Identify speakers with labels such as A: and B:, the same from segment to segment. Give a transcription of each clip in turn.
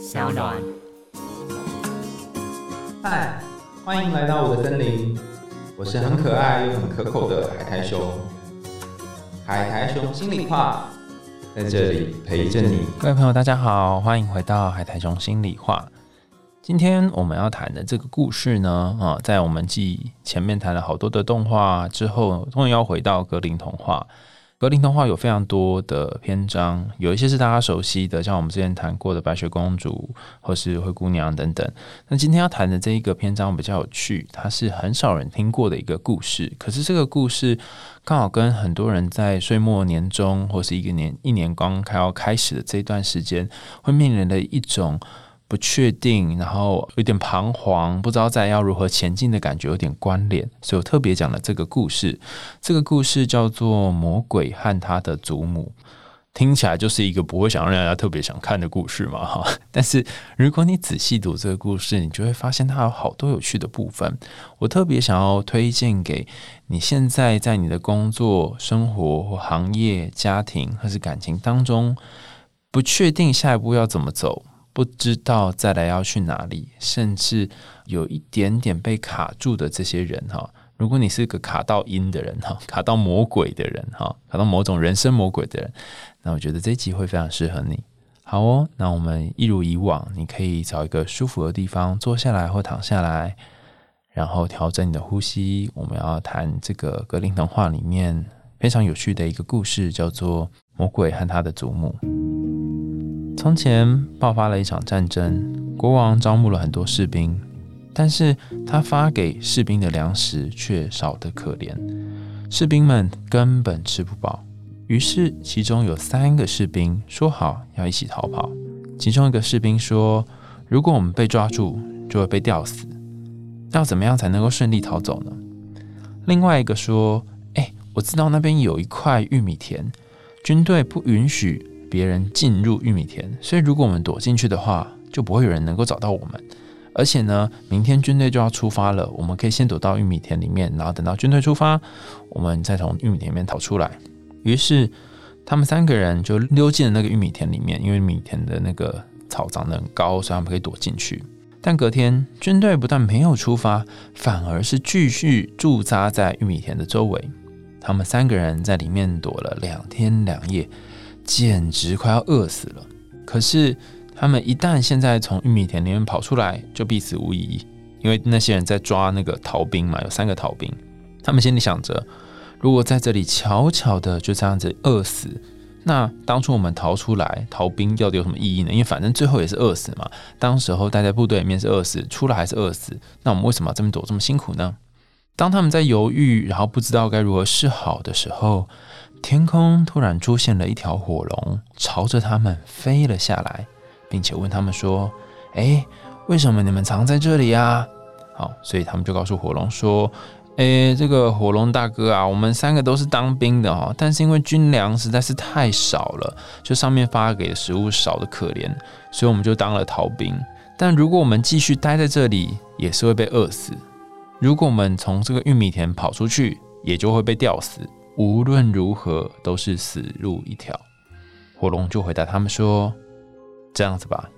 A: 小暖。
B: 嗨，欢迎来到我的森林，我是很可爱又很可口的海苔熊。海苔熊心里话，在这里陪着你。
C: 各位朋友，大家好，欢迎回到海苔熊心里话。今天我们要谈的这个故事呢，啊，在我们继前面谈了好多的动画之后，终于要回到格林童话。格林童话有非常多的篇章，有一些是大家熟悉的，像我们之前谈过的白雪公主或是灰姑娘等等。那今天要谈的这一个篇章比较有趣，它是很少人听过的一个故事。可是这个故事刚好跟很多人在岁末年终或是一个年一年刚开要开始的这段时间，会面临的一种。不确定，然后有点彷徨，不知道在要如何前进的感觉有点关联，所以我特别讲了这个故事。这个故事叫做《魔鬼和他的祖母》，听起来就是一个不会想让大家特别想看的故事嘛，哈。但是如果你仔细读这个故事，你就会发现它有好多有趣的部分。我特别想要推荐给你现在在你的工作、生活行业、家庭或是感情当中，不确定下一步要怎么走。不知道再来要去哪里，甚至有一点点被卡住的这些人哈，如果你是个卡到阴的人哈，卡到魔鬼的人哈，卡到某种人生魔鬼的人，那我觉得这集会非常适合你。好哦，那我们一如以往，你可以找一个舒服的地方坐下来或躺下来，然后调整你的呼吸。我们要谈这个格林童话里面非常有趣的一个故事，叫做《魔鬼和他的祖母》。从前爆发了一场战争，国王招募了很多士兵，但是他发给士兵的粮食却少得可怜，士兵们根本吃不饱。于是其中有三个士兵说好要一起逃跑。其中一个士兵说：“如果我们被抓住，就会被吊死。要怎么样才能够顺利逃走呢？”另外一个说：“哎，我知道那边有一块玉米田，军队不允许。”别人进入玉米田，所以如果我们躲进去的话，就不会有人能够找到我们。而且呢，明天军队就要出发了，我们可以先躲到玉米田里面，然后等到军队出发，我们再从玉米田里面逃出来。于是他们三个人就溜进了那个玉米田里面，因为米田的那个草长得很高，所以他们可以躲进去。但隔天军队不但没有出发，反而是继续驻扎在玉米田的周围。他们三个人在里面躲了两天两夜。简直快要饿死了。可是他们一旦现在从玉米田里面跑出来，就必死无疑，因为那些人在抓那个逃兵嘛，有三个逃兵。他们心里想着，如果在这里悄悄的就这样子饿死，那当初我们逃出来逃兵到底有什么意义呢？因为反正最后也是饿死嘛。当时候待在部队里面是饿死，出来还是饿死，那我们为什么要这么躲这么辛苦呢？当他们在犹豫，然后不知道该如何是好的时候。天空突然出现了一条火龙，朝着他们飞了下来，并且问他们说：“哎，为什么你们藏在这里呀？”好，所以他们就告诉火龙说：“哎，这个火龙大哥啊，我们三个都是当兵的哈，但是因为军粮实在是太少了，就上面发给的食物少的可怜，所以我们就当了逃兵。但如果我们继续待在这里，也是会被饿死；如果我们从这个玉米田跑出去，也就会被吊死。”无论如何都是死路一条。火龙就回答他们说：“这样子吧，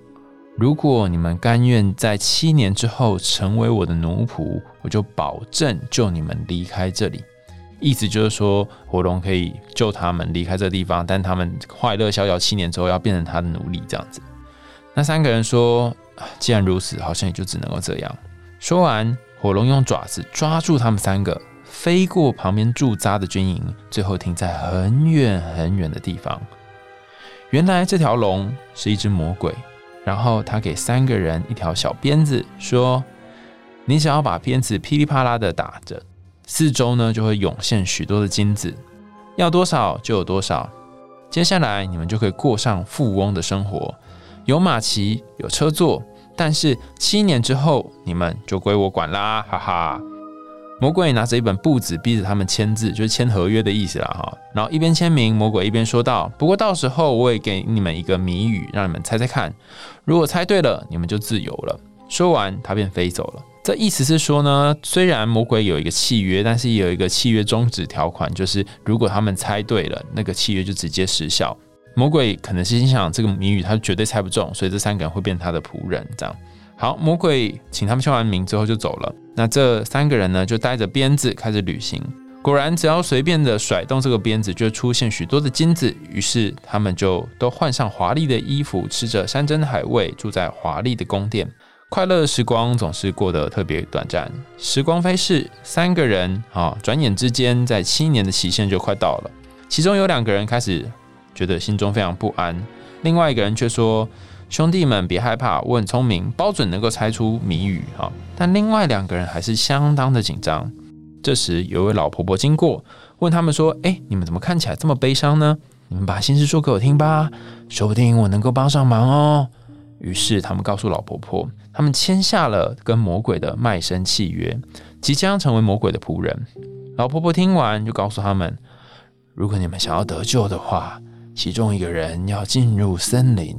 C: 如果你们甘愿在七年之后成为我的奴仆，我就保证救你们离开这里。”意思就是说，火龙可以救他们离开这地方，但他们快乐逍遥七年之后要变成他的奴隶。这样子，那三个人说：“既然如此，好像也就只能够这样。”说完，火龙用爪子抓住他们三个。飞过旁边驻扎的军营，最后停在很远很远的地方。原来这条龙是一只魔鬼，然后他给三个人一条小鞭子，说：“你只要把鞭子噼里啪啦的打着，四周呢就会涌现许多的金子，要多少就有多少。接下来你们就可以过上富翁的生活，有马骑，有车坐。但是七年之后，你们就归我管啦，哈哈。”魔鬼拿着一本簿子，逼着他们签字，就是签合约的意思啦，哈。然后一边签名，魔鬼一边说道：“不过到时候我也给你们一个谜语，让你们猜猜看。如果猜对了，你们就自由了。”说完，他便飞走了。这意思是说呢，虽然魔鬼有一个契约，但是也有一个契约终止条款，就是如果他们猜对了，那个契约就直接失效。魔鬼可能是心想这个谜语他绝对猜不中，所以这三个人会变他的仆人。这样好，魔鬼请他们签完名之后就走了。那这三个人呢，就带着鞭子开始旅行。果然，只要随便的甩动这个鞭子，就出现许多的金子。于是他们就都换上华丽的衣服，吃着山珍海味，住在华丽的宫殿。快乐的时光总是过得特别短暂。时光飞逝，三个人啊，转眼之间，在七年的期限就快到了。其中有两个人开始觉得心中非常不安，另外一个人却说：“兄弟们，别害怕，我很聪明，包准能够猜出谜语。”哈，但另外两个人还是相当的紧张。这时，有位老婆婆经过，问他们说：“哎，你们怎么看起来这么悲伤呢？你们把心事说给我听吧，说不定我能够帮上忙哦。”于是，他们告诉老婆婆，他们签下了跟魔鬼的卖身契约，即将成为魔鬼的仆人。老婆婆听完，就告诉他们：“如果你们想要得救的话，其中一个人要进入森林，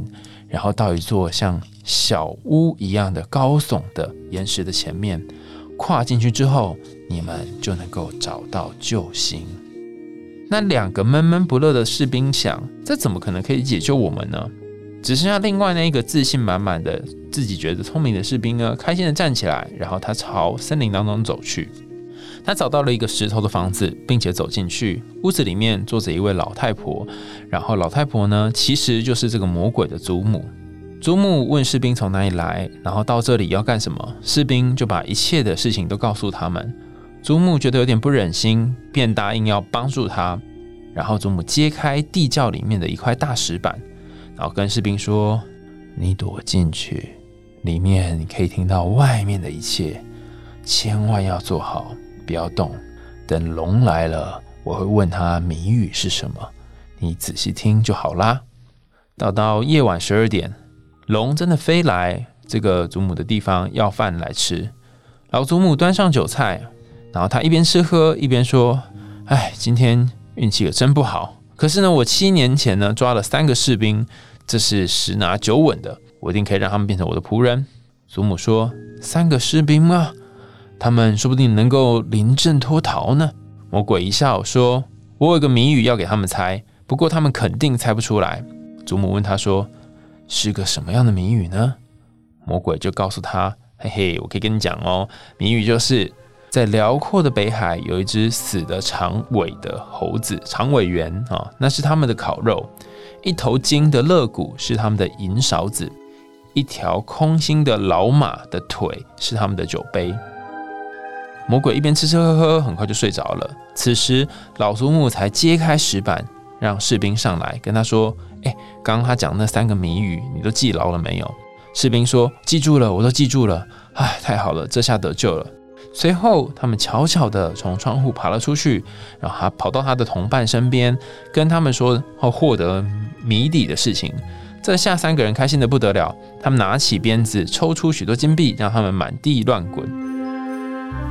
C: 然后到一座像小屋一样的高耸的岩石的前面。”跨进去之后，你们就能够找到救星。那两个闷闷不乐的士兵想：这怎么可能可以解救我们呢？只剩下另外那一个自信满满的、自己觉得聪明的士兵呢，开心的站起来，然后他朝森林当中走去。他找到了一个石头的房子，并且走进去。屋子里面坐着一位老太婆，然后老太婆呢，其实就是这个魔鬼的祖母。祖母问士兵从哪里来，然后到这里要干什么？士兵就把一切的事情都告诉他们。祖母觉得有点不忍心，便答应要帮助他。然后祖母揭开地窖里面的一块大石板，然后跟士兵说：“你躲进去，里面你可以听到外面的一切，千万要做好，不要动。等龙来了，我会问他谜语是什么，你仔细听就好啦。”到到夜晚十二点。龙真的飞来这个祖母的地方要饭来吃，老祖母端上酒菜，然后他一边吃喝一边说：“哎，今天运气可真不好。可是呢，我七年前呢抓了三个士兵，这是十拿九稳的，我一定可以让他们变成我的仆人。”祖母说：“三个士兵吗？他们说不定能够临阵脱逃呢。”魔鬼一笑说：“我有个谜语要给他们猜，不过他们肯定猜不出来。”祖母问他说。是个什么样的谜语呢？魔鬼就告诉他：“嘿嘿，我可以跟你讲哦，谜语就是在辽阔的北海有一只死的长尾的猴子，长尾猿啊，那是他们的烤肉；一头鲸的肋骨是他们的银勺子；一条空心的老马的腿是他们的酒杯。”魔鬼一边吃吃喝喝，很快就睡着了。此时，老祖母才揭开石板，让士兵上来跟他说。哎，刚刚他讲那三个谜语，你都记牢了没有？士兵说记住了，我都记住了。哎，太好了，这下得救了。随后，他们悄悄地从窗户爬了出去，然后他跑到他的同伴身边，跟他们说后获得谜底的事情。这下三个人开心的不得了，他们拿起鞭子，抽出许多金币，让他们满地乱滚。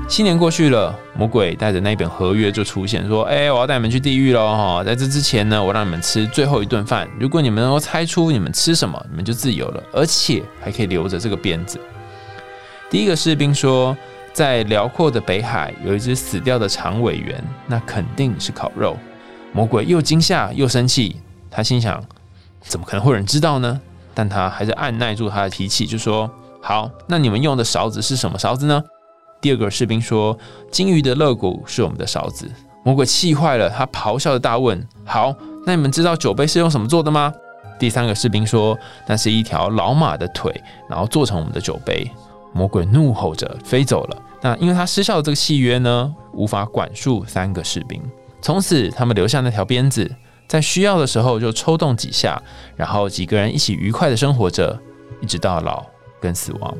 C: 七年过去了，魔鬼带着那本合约就出现，说：“哎，我要带你们去地狱喽！哈，在这之前呢，我让你们吃最后一顿饭。如果你们能够猜出你们吃什么，你们就自由了，而且还可以留着这个鞭子。”第一个士兵说：“在辽阔的北海有一只死掉的长尾猿，那肯定是烤肉。”魔鬼又惊吓又生气，他心想：“怎么可能会有人知道呢？”但他还是按耐住他的脾气，就说：“好，那你们用的勺子是什么勺子呢？”第二个士兵说：“金鱼的肋骨是我们的勺子。”魔鬼气坏了，他咆哮的大问：“好，那你们知道酒杯是用什么做的吗？”第三个士兵说：“那是一条老马的腿，然后做成我们的酒杯。”魔鬼怒吼着飞走了。那因为他失效的这个契约呢，无法管束三个士兵。从此，他们留下那条鞭子，在需要的时候就抽动几下，然后几个人一起愉快的生活着，一直到老跟死亡。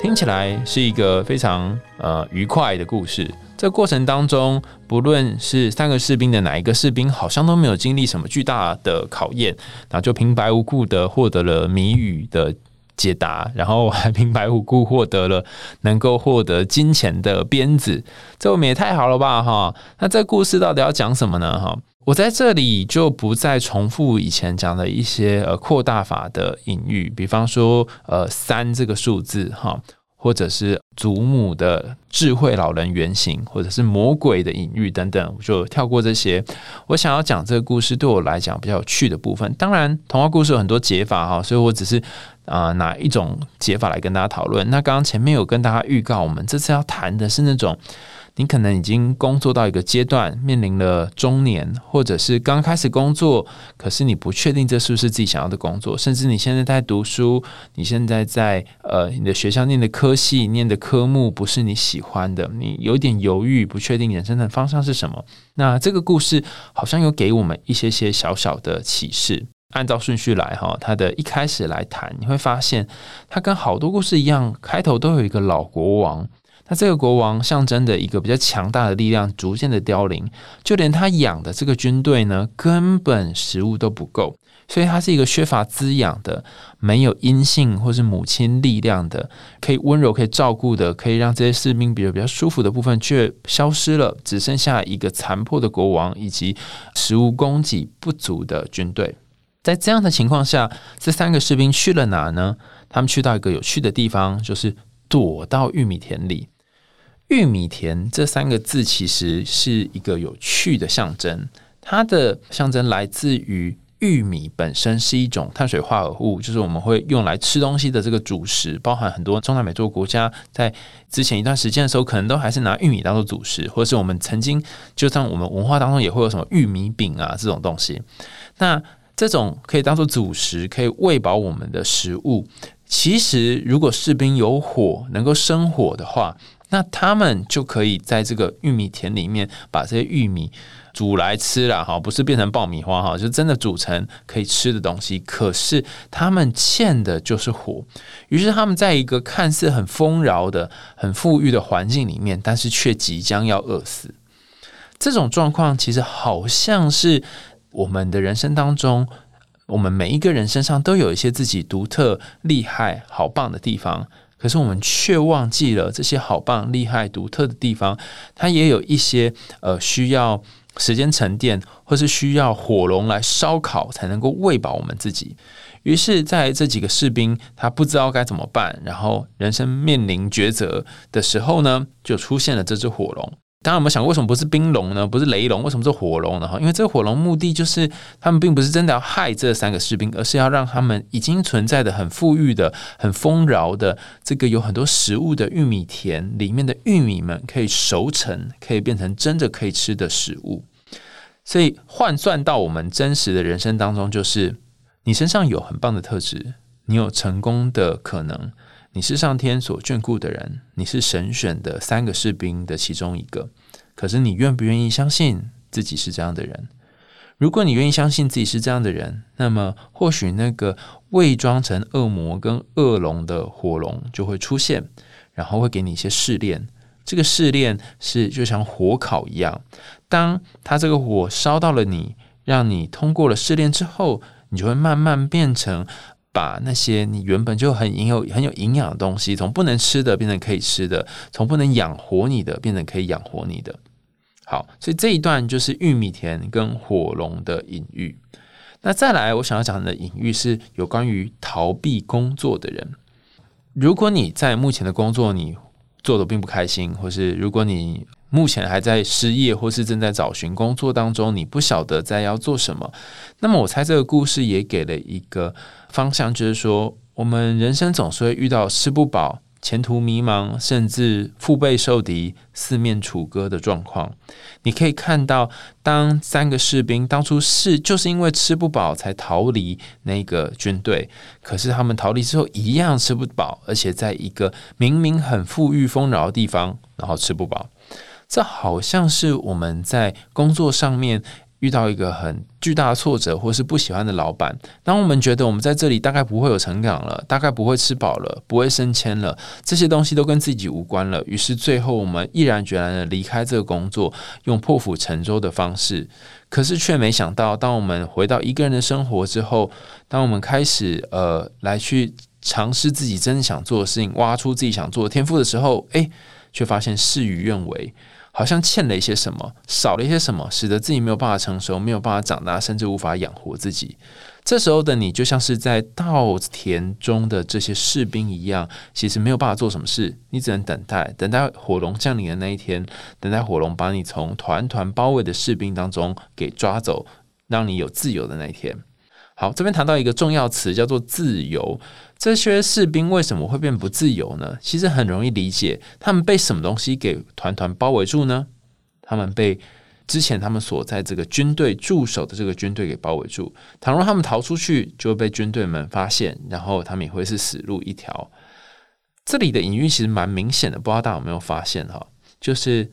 C: 听起来是一个非常呃愉快的故事。这过程当中，不论是三个士兵的哪一个士兵，好像都没有经历什么巨大的考验，然后就平白无故的获得了谜语的解答，然后还平白无故获得了能够获得金钱的鞭子，这我们也太好了吧哈！那这故事到底要讲什么呢哈？我在这里就不再重复以前讲的一些呃扩大法的隐喻，比方说呃三这个数字哈。或者是祖母的智慧老人原型，或者是魔鬼的隐喻等等，我就跳过这些。我想要讲这个故事对我来讲比较有趣的部分。当然，童话故事有很多解法哈，所以我只是啊拿一种解法来跟大家讨论。那刚刚前面有跟大家预告，我们这次要谈的是那种。你可能已经工作到一个阶段，面临了中年，或者是刚开始工作，可是你不确定这是不是自己想要的工作，甚至你现在在读书，你现在在呃你的学校念的科系、念的科目不是你喜欢的，你有点犹豫，不确定人生的方向是什么。那这个故事好像有给我们一些些小小的启示。按照顺序来哈，它的一开始来谈，你会发现它跟好多故事一样，开头都有一个老国王。那这个国王象征的一个比较强大的力量逐渐的凋零，就连他养的这个军队呢，根本食物都不够，所以他是一个缺乏滋养的、没有阴性或是母亲力量的、可以温柔、可以照顾的、可以让这些士兵比较比较舒服的部分却消失了，只剩下一个残破的国王以及食物供给不足的军队。在这样的情况下，这三个士兵去了哪呢？他们去到一个有趣的地方，就是躲到玉米田里。玉米田这三个字其实是一个有趣的象征，它的象征来自于玉米本身是一种碳水化合物，就是我们会用来吃东西的这个主食，包含很多中南美洲国家在之前一段时间的时候，可能都还是拿玉米当做主食，或者是我们曾经就像我们文化当中也会有什么玉米饼啊这种东西。那这种可以当做主食，可以喂饱我们的食物，其实如果士兵有火能够生火的话。那他们就可以在这个玉米田里面把这些玉米煮来吃了哈，不是变成爆米花哈，就真的煮成可以吃的东西。可是他们欠的就是火，于是他们在一个看似很丰饶的、很富裕的环境里面，但是却即将要饿死。这种状况其实好像是我们的人生当中，我们每一个人身上都有一些自己独特、厉害、好棒的地方。可是我们却忘记了这些好棒、厉害、独特的地方，它也有一些呃需要时间沉淀，或是需要火龙来烧烤才能够喂饱我们自己。于是，在这几个士兵他不知道该怎么办，然后人生面临抉择的时候呢，就出现了这只火龙。大家有没有想过，为什么不是冰龙呢？不是雷龙？为什么是火龙呢？哈，因为这个火龙目的就是，他们并不是真的要害这三个士兵，而是要让他们已经存在的很富裕的、很丰饶的这个有很多食物的玉米田里面的玉米们可以熟成，可以变成真的可以吃的食物。所以换算到我们真实的人生当中，就是你身上有很棒的特质，你有成功的可能。你是上天所眷顾的人，你是神选的三个士兵的其中一个。可是你愿不愿意相信自己是这样的人？如果你愿意相信自己是这样的人，那么或许那个伪装成恶魔跟恶龙的火龙就会出现，然后会给你一些试炼。这个试炼是就像火烤一样，当他这个火烧到了你，让你通过了试炼之后，你就会慢慢变成。把那些你原本就很有很有营养的东西，从不能吃的变成可以吃的，从不能养活你的变成可以养活你的。好，所以这一段就是玉米田跟火龙的隐喻。那再来，我想要讲的隐喻是有关于逃避工作的人。如果你在目前的工作你做的并不开心，或是如果你目前还在失业，或是正在找寻工作当中，你不晓得在要做什么。那么，我猜这个故事也给了一个方向，就是说，我们人生总是会遇到吃不饱、前途迷茫，甚至腹背受敌、四面楚歌的状况。你可以看到，当三个士兵当初是就是因为吃不饱才逃离那个军队，可是他们逃离之后一样吃不饱，而且在一个明明很富裕丰饶的地方，然后吃不饱。这好像是我们在工作上面遇到一个很巨大的挫折，或是不喜欢的老板。当我们觉得我们在这里大概不会有成长了，大概不会吃饱了，不会升迁了，这些东西都跟自己无关了。于是最后我们毅然决然的离开这个工作，用破釜沉舟的方式。可是却没想到，当我们回到一个人的生活之后，当我们开始呃来去尝试自己真正想做的事情，挖出自己想做的天赋的时候，诶，却发现事与愿违。好像欠了一些什么，少了一些什么，使得自己没有办法成熟，没有办法长大，甚至无法养活自己。这时候的你就像是在稻田中的这些士兵一样，其实没有办法做什么事，你只能等待，等待火龙降临的那一天，等待火龙把你从团团包围的士兵当中给抓走，让你有自由的那一天。好，这边谈到一个重要词，叫做自由。这些士兵为什么会变不自由呢？其实很容易理解，他们被什么东西给团团包围住呢？他们被。之前他们所在这个军队驻守的这个军队给包围住，倘若他们逃出去，就会被军队们发现，然后他们也会是死路一条。这里的隐喻其实蛮明显的，不知道大家有没有发现哈？就是。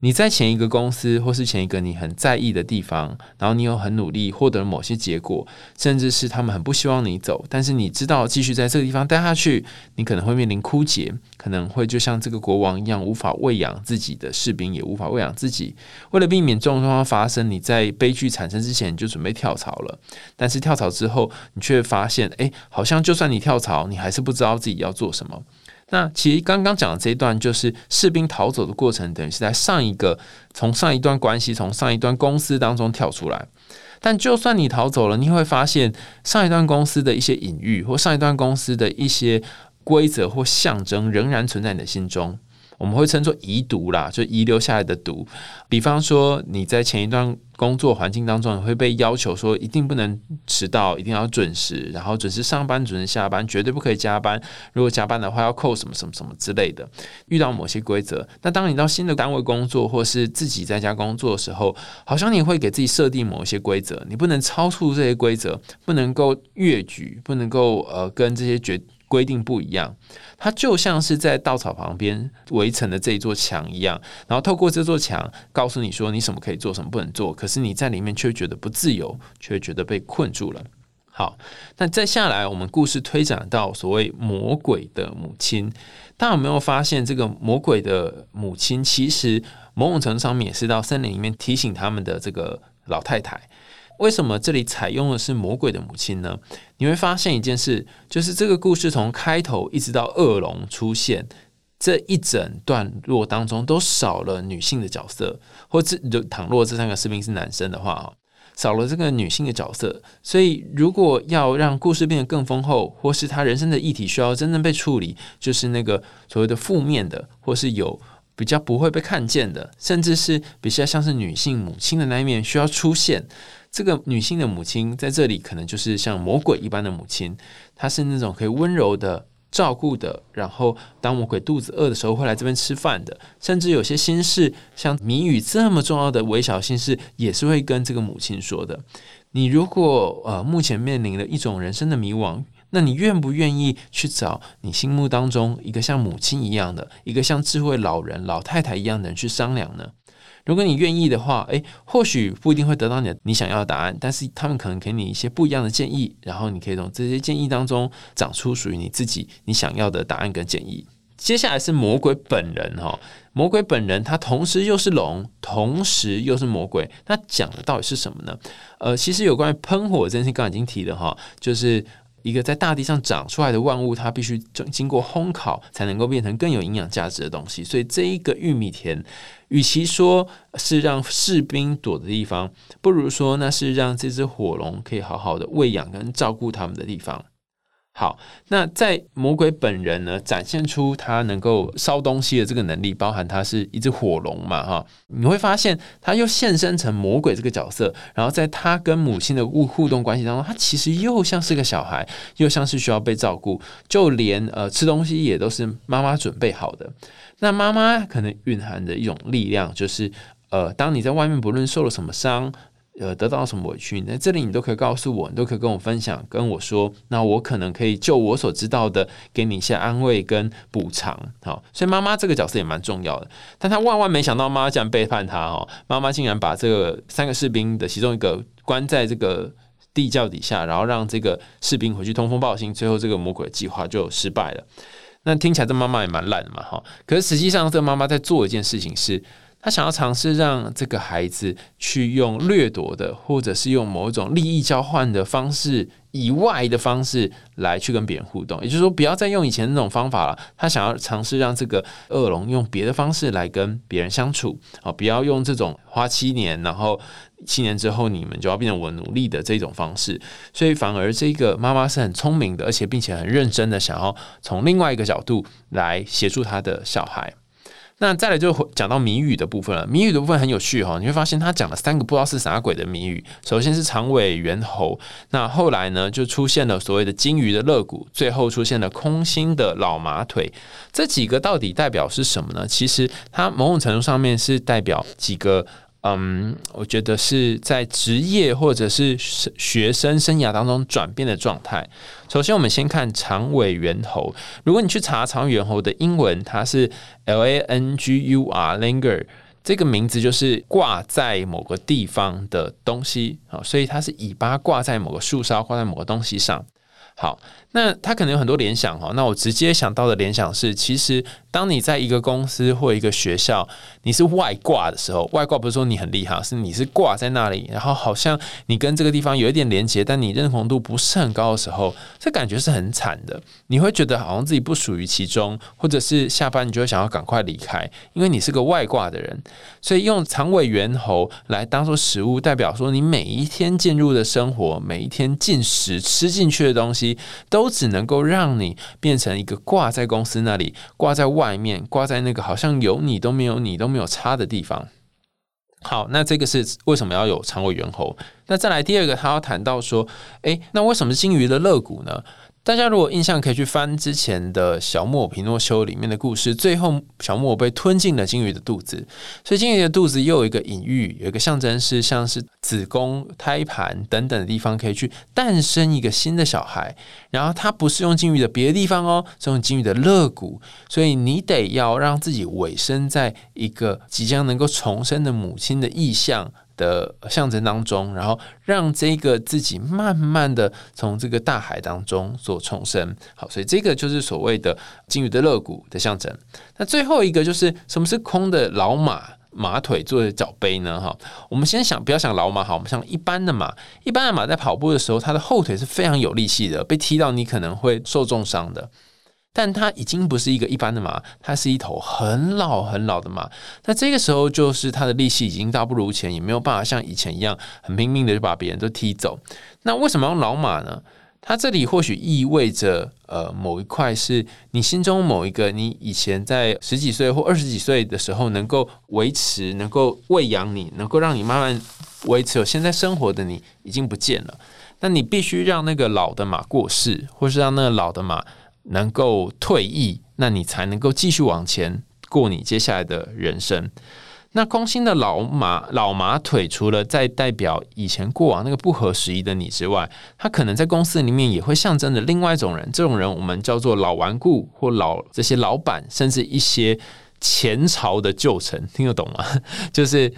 C: 你在前一个公司，或是前一个你很在意的地方，然后你有很努力获得了某些结果，甚至是他们很不希望你走，但是你知道继续在这个地方待下去，你可能会面临枯竭，可能会就像这个国王一样，无法喂养自己的士兵，也无法喂养自己。为了避免这种状况发生，你在悲剧产生之前就准备跳槽了。但是跳槽之后，你却发现，哎，好像就算你跳槽，你还是不知道自己要做什么。那其实刚刚讲的这一段，就是士兵逃走的过程，等于是在上一个从上一段关系、从上一段公司当中跳出来。但就算你逃走了，你会发现上一段公司的一些隐喻，或上一段公司的一些规则或象征，仍然存在你的心中。我们会称作遗毒啦，就遗留下来的毒。比方说，你在前一段工作环境当中，你会被要求说一定不能迟到，一定要准时，然后准时上班、准时下班，绝对不可以加班。如果加班的话，要扣什么什么什么之类的。遇到某些规则，那当你到新的单位工作，或是自己在家工作的时候，好像你会给自己设定某一些规则，你不能超出这些规则，不能够越矩，不能够呃跟这些决。规定不一样，它就像是在稻草旁边围成的这一座墙一样，然后透过这座墙告诉你说你什么可以做，什么不能做。可是你在里面却觉得不自由，却觉得被困住了。好，那再下来，我们故事推展到所谓魔鬼的母亲，大家有没有发现，这个魔鬼的母亲其实某种程度上面也是到森林里面提醒他们的这个老太太。为什么这里采用的是魔鬼的母亲呢？你会发现一件事，就是这个故事从开头一直到恶龙出现这一整段落当中，都少了女性的角色，或者倘若这三个士兵是男生的话，少了这个女性的角色。所以，如果要让故事变得更丰厚，或是他人生的议题需要真正被处理，就是那个所谓的负面的，或是有比较不会被看见的，甚至是比较像是女性母亲的那一面需要出现。这个女性的母亲在这里可能就是像魔鬼一般的母亲，她是那种可以温柔的照顾的，然后当魔鬼肚子饿的时候会来这边吃饭的，甚至有些心事，像谜语这么重要的微小心事，也是会跟这个母亲说的。你如果呃目前面临了一种人生的迷惘，那你愿不愿意去找你心目当中一个像母亲一样的，一个像智慧老人、老太太一样的人去商量呢？如果你愿意的话，诶，或许不一定会得到你你想要的答案，但是他们可能给你一些不一样的建议，然后你可以从这些建议当中长出属于你自己你想要的答案跟建议。接下来是魔鬼本人哈，魔鬼本人他同时又是龙，同时又是魔鬼，那讲的到底是什么呢？呃，其实有关于喷火这件事，刚刚已经提了哈，就是。一个在大地上长出来的万物，它必须经经过烘烤，才能够变成更有营养价值的东西。所以，这一个玉米田，与其说是让士兵躲的地方，不如说那是让这只火龙可以好好的喂养跟照顾他们的地方。好，那在魔鬼本人呢，展现出他能够烧东西的这个能力，包含他是一只火龙嘛，哈，你会发现他又现身成魔鬼这个角色，然后在他跟母亲的互互动关系当中，他其实又像是个小孩，又像是需要被照顾，就连呃吃东西也都是妈妈准备好的。那妈妈可能蕴含着一种力量，就是呃，当你在外面不论受了什么伤。呃，得到什么委屈？那这里你都可以告诉我，你都可以跟我分享，跟我说，那我可能可以就我所知道的，给你一些安慰跟补偿。好，所以妈妈这个角色也蛮重要的。但他万万没想到，妈妈竟然背叛他哦！妈妈竟然把这个三个士兵的其中一个关在这个地窖底下，然后让这个士兵回去通风报信，最后这个魔鬼计划就失败了。那听起来这妈妈也蛮烂的嘛，哈！可是实际上，这妈妈在做一件事情是。他想要尝试让这个孩子去用掠夺的，或者是用某一种利益交换的方式以外的方式来去跟别人互动。也就是说，不要再用以前那种方法了。他想要尝试让这个恶龙用别的方式来跟别人相处啊，不要用这种花七年，然后七年之后你们就要变成我努力的这种方式。所以反而这个妈妈是很聪明的，而且并且很认真的想要从另外一个角度来协助他的小孩。那再来就讲到谜语的部分了。谜语的部分很有趣哈，你会发现他讲了三个不知道是啥鬼的谜语。首先是长尾猿猴，那后来呢就出现了所谓的金鱼的肋骨，最后出现了空心的老马腿。这几个到底代表是什么呢？其实它某种程度上面是代表几个。嗯，我觉得是在职业或者是学生生涯当中转变的状态。首先，我们先看长尾猿猴。如果你去查长尾猿猴的英文，它是 L A N G U R Langer，这个名字就是挂在某个地方的东西啊，所以它是尾巴挂在某个树梢，挂在某个东西上。好，那他可能有很多联想哈。那我直接想到的联想是，其实当你在一个公司或一个学校，你是外挂的时候，外挂不是说你很厉害，是你是挂在那里，然后好像你跟这个地方有一点连接，但你认同度不是很高的时候，这感觉是很惨的。你会觉得好像自己不属于其中，或者是下班你就会想要赶快离开，因为你是个外挂的人。所以用长尾猿猴来当做食物，代表说你每一天进入的生活，每一天进食吃进去的东西。都只能够让你变成一个挂在公司那里、挂在外面、挂在那个好像有你都没有你都没有差的地方。好，那这个是为什么要有长尾猿猴？那再来第二个，他要谈到说，诶，那为什么金鱼的肋骨呢？大家如果印象可以去翻之前的小木偶皮诺丘里面的故事，最后小木偶被吞进了金鱼的肚子，所以金鱼的肚子又有一个隐喻，有一个象征是像是子宫、胎盘等等的地方可以去诞生一个新的小孩，然后它不是用金鱼的别的地方哦，是用金鱼的肋骨，所以你得要让自己委身在一个即将能够重生的母亲的意象。的象征当中，然后让这个自己慢慢的从这个大海当中所重生。好，所以这个就是所谓的金鱼的肋骨的象征。那最后一个就是什么是空的老马马腿做的脚背呢？哈，我们先想不要想老马，哈，我们想一般的马，一般的马在跑步的时候，它的后腿是非常有力气的，被踢到你可能会受重伤的。但它已经不是一个一般的马，它是一头很老很老的马。那这个时候，就是它的力气已经大不如前，也没有办法像以前一样很拼命的就把别人都踢走。那为什么要老马呢？它这里或许意味着，呃，某一块是你心中某一个你以前在十几岁或二十几岁的时候能够维持、能够喂养你、能够让你慢慢维持有现在生活的你已经不见了。那你必须让那个老的马过世，或是让那个老的马。能够退役，那你才能够继续往前过你接下来的人生。那空心的老马老马腿，除了在代表以前过往那个不合时宜的你之外，他可能在公司里面也会象征着另外一种人。这种人我们叫做老顽固或老这些老板，甚至一些前朝的旧臣，听得懂吗？就是。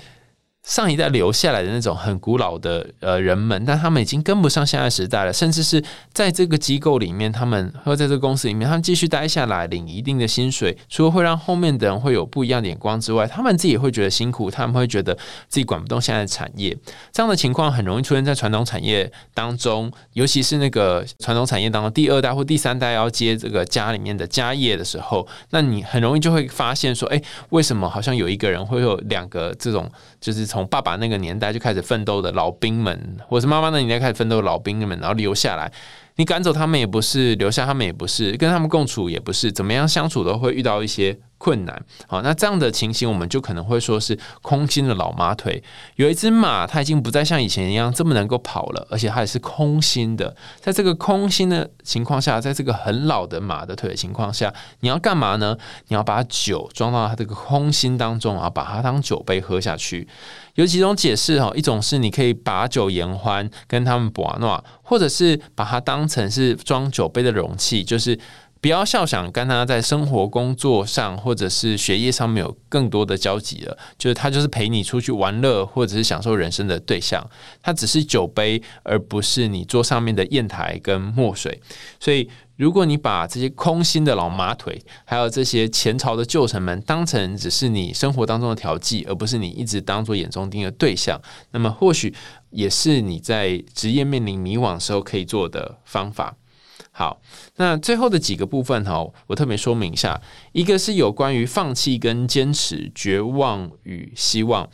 C: 上一代留下来的那种很古老的呃人们，但他们已经跟不上现在时代了，甚至是在这个机构里面，他们或在这个公司里面，他们继续待下来领一定的薪水，除了会让后面的人会有不一样的眼光之外，他们自己也会觉得辛苦，他们会觉得自己管不动现在的产业。这样的情况很容易出现在传统产业当中，尤其是那个传统产业当中第二代或第三代要接这个家里面的家业的时候，那你很容易就会发现说，哎，为什么好像有一个人会有两个这种，就是从爸爸那个年代就开始奋斗的老兵们，或是妈妈那年代开始奋斗的老兵们，然后留下来。你赶走他们也不是，留下他们也不是，跟他们共处也不是，怎么样相处都会遇到一些困难。好，那这样的情形，我们就可能会说是空心的老马腿。有一只马，它已经不再像以前一样这么能够跑了，而且它也是空心的。在这个空心的情况下，在这个很老的马的腿的情况下，你要干嘛呢？你要把酒装到它这个空心当中啊，把它当酒杯喝下去。有几种解释哈，一种是你可以把酒言欢，跟他们把诺，或者是把它当成是装酒杯的容器，就是不要笑想跟他在生活、工作上或者是学业上面有更多的交集了，就是他就是陪你出去玩乐或者是享受人生的对象，他只是酒杯，而不是你桌上面的砚台跟墨水。所以，如果你把这些空心的老马腿，还有这些前朝的旧臣们当成只是你生活当中的调剂，而不是你一直当做眼中钉的对象，那么或许也是你在职业面临迷惘时候可以做的方法。好，那最后的几个部分哈，我特别说明一下，一个是有关于放弃跟坚持、绝望与希望。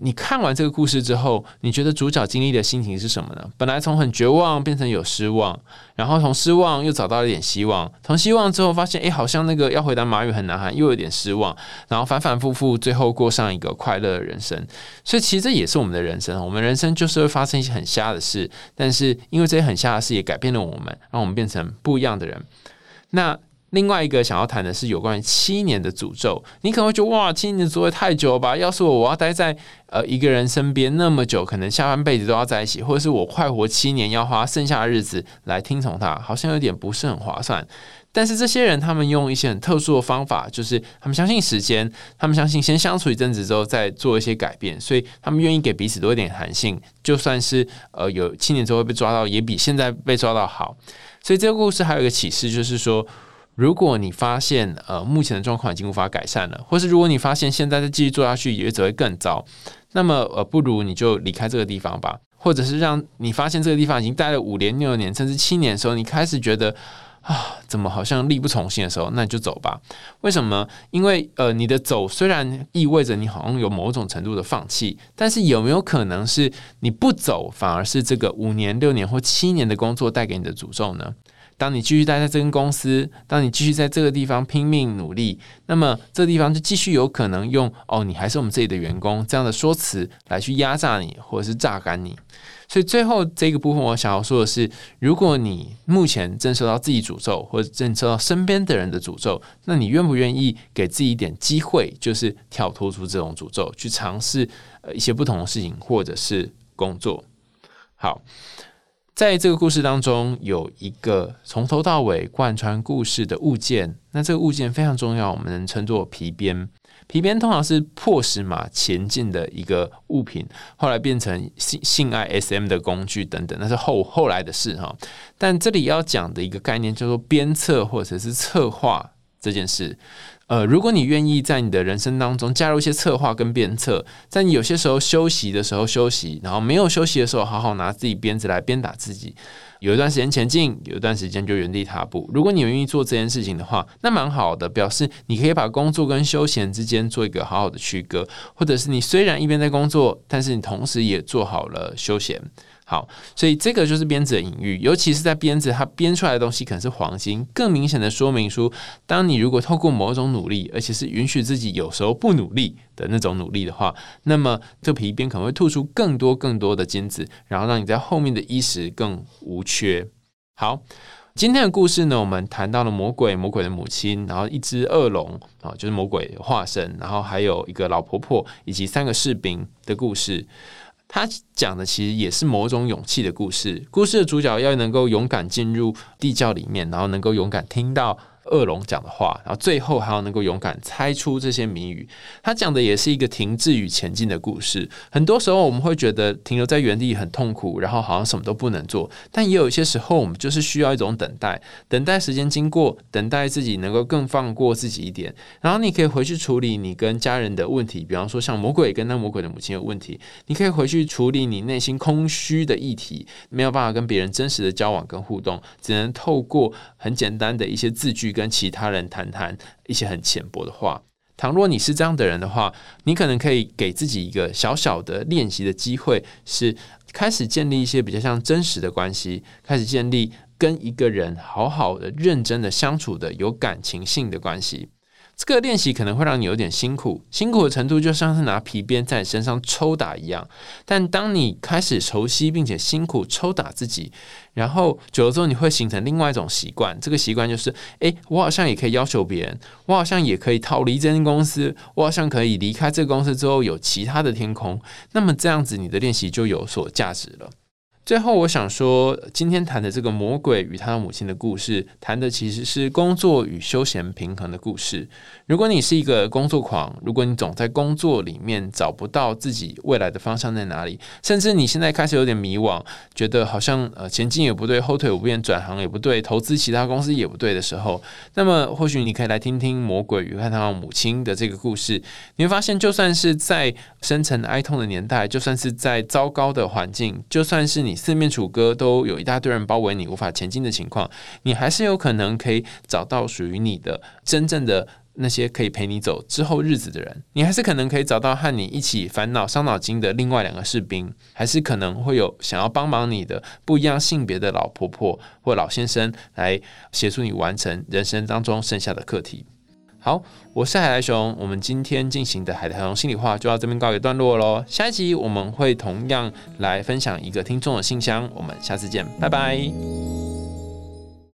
C: 你看完这个故事之后，你觉得主角经历的心情是什么呢？本来从很绝望变成有失望，然后从失望又找到了一点希望，从希望之后发现，哎，好像那个要回答马语很难，又有点失望，然后反反复复，最后过上一个快乐的人生。所以其实这也是我们的人生，我们人生就是会发生一些很瞎的事，但是因为这些很瞎的事也改变了我们，让我们变成不一样的人。那。另外一个想要谈的是有关于七年的诅咒。你可能会觉得哇，七年的诅咒太久了吧？要是我，我要待在呃一个人身边那么久，可能下半辈子都要在一起，或者是我快活七年，要花剩下的日子来听从他，好像有点不是很划算。但是这些人，他们用一些很特殊的方法，就是他们相信时间，他们相信先相处一阵子之后再做一些改变，所以他们愿意给彼此多一点弹性，就算是呃有七年之后被抓到，也比现在被抓到好。所以这个故事还有一个启示，就是说。如果你发现呃目前的状况已经无法改善了，或是如果你发现现在再继续做下去也只会更糟，那么呃不如你就离开这个地方吧，或者是让你发现这个地方已经待了五年、六年甚至七年的时候，你开始觉得啊怎么好像力不从心的时候，那你就走吧。为什么？因为呃你的走虽然意味着你好像有某种程度的放弃，但是有没有可能是你不走，反而是这个五年、六年或七年的工作带给你的诅咒呢？当你继续待在这间公司，当你继续在这个地方拼命努力，那么这地方就继续有可能用“哦，你还是我们这里的员工”这样的说辞来去压榨你，或者是榨干你。所以最后这个部分，我想要说的是，如果你目前正受到自己诅咒，或者正受到身边的人的诅咒，那你愿不愿意给自己一点机会，就是跳脱出这种诅咒，去尝试呃一些不同的事情，或者是工作？好。在这个故事当中，有一个从头到尾贯穿故事的物件。那这个物件非常重要，我们能称作皮鞭。皮鞭通常是迫使马前进的一个物品，后来变成性性爱 SM 的工具等等，那是后后来的事哈。但这里要讲的一个概念叫做鞭策或者是策划这件事。呃，如果你愿意在你的人生当中加入一些策划跟鞭策，在你有些时候休息的时候休息，然后没有休息的时候，好好拿自己鞭子来鞭打自己。有一段时间前进，有一段时间就原地踏步。如果你愿意做这件事情的话，那蛮好的，表示你可以把工作跟休闲之间做一个好好的区隔，或者是你虽然一边在工作，但是你同时也做好了休闲。好，所以这个就是鞭子的隐喻，尤其是在鞭子它编出来的东西可能是黄金，更明显的说明书。当你如果透过某种努力，而且是允许自己有时候不努力的那种努力的话，那么这皮鞭可能会吐出更多更多的金子，然后让你在后面的衣食更无缺。好，今天的故事呢，我们谈到了魔鬼、魔鬼的母亲，然后一只恶龙啊，就是魔鬼化身，然后还有一个老婆婆以及三个士兵的故事。他讲的其实也是某种勇气的故事。故事的主角要能够勇敢进入地窖里面，然后能够勇敢听到。恶龙讲的话，然后最后还要能够勇敢猜出这些谜语。他讲的也是一个停滞与前进的故事。很多时候我们会觉得停留在原地很痛苦，然后好像什么都不能做。但也有一些时候，我们就是需要一种等待，等待时间经过，等待自己能够更放过自己一点。然后你可以回去处理你跟家人的问题，比方说像魔鬼跟那魔鬼的母亲有问题，你可以回去处理你内心空虚的议题，没有办法跟别人真实的交往跟互动，只能透过很简单的一些字句。跟其他人谈谈一些很浅薄的话。倘若你是这样的人的话，你可能可以给自己一个小小的练习的机会，是开始建立一些比较像真实的关系，开始建立跟一个人好好的、认真的相处的有感情性的关系。这个练习可能会让你有点辛苦，辛苦的程度就像是拿皮鞭在你身上抽打一样。但当你开始熟悉并且辛苦抽打自己，然后久了之后，你会形成另外一种习惯。这个习惯就是：诶，我好像也可以要求别人，我好像也可以逃离这间公司，我好像可以离开这个公司之后有其他的天空。那么这样子，你的练习就有所价值了。最后，我想说，今天谈的这个魔鬼与他母亲的故事，谈的其实是工作与休闲平衡的故事。如果你是一个工作狂，如果你总在工作里面找不到自己未来的方向在哪里，甚至你现在开始有点迷惘，觉得好像呃前进也不对，后退也不变，转行也不对，投资其他公司也不对的时候，那么或许你可以来听听魔鬼与他母亲的这个故事。你会发现，就算是在深沉哀痛的年代，就算是在糟糕的环境，就算是你。四面楚歌，都有一大堆人包围你，无法前进的情况，你还是有可能可以找到属于你的真正的那些可以陪你走之后日子的人。你还是可能可以找到和你一起烦恼、伤脑筋的另外两个士兵，还是可能会有想要帮忙你的不一样性别的老婆婆或老先生来协助你完成人生当中剩下的课题。好，我是海苔熊。我们今天进行的海苔熊心里话就到这边告一段落喽。下一集我们会同样来分享一个听众的信箱。我们下次见，拜拜。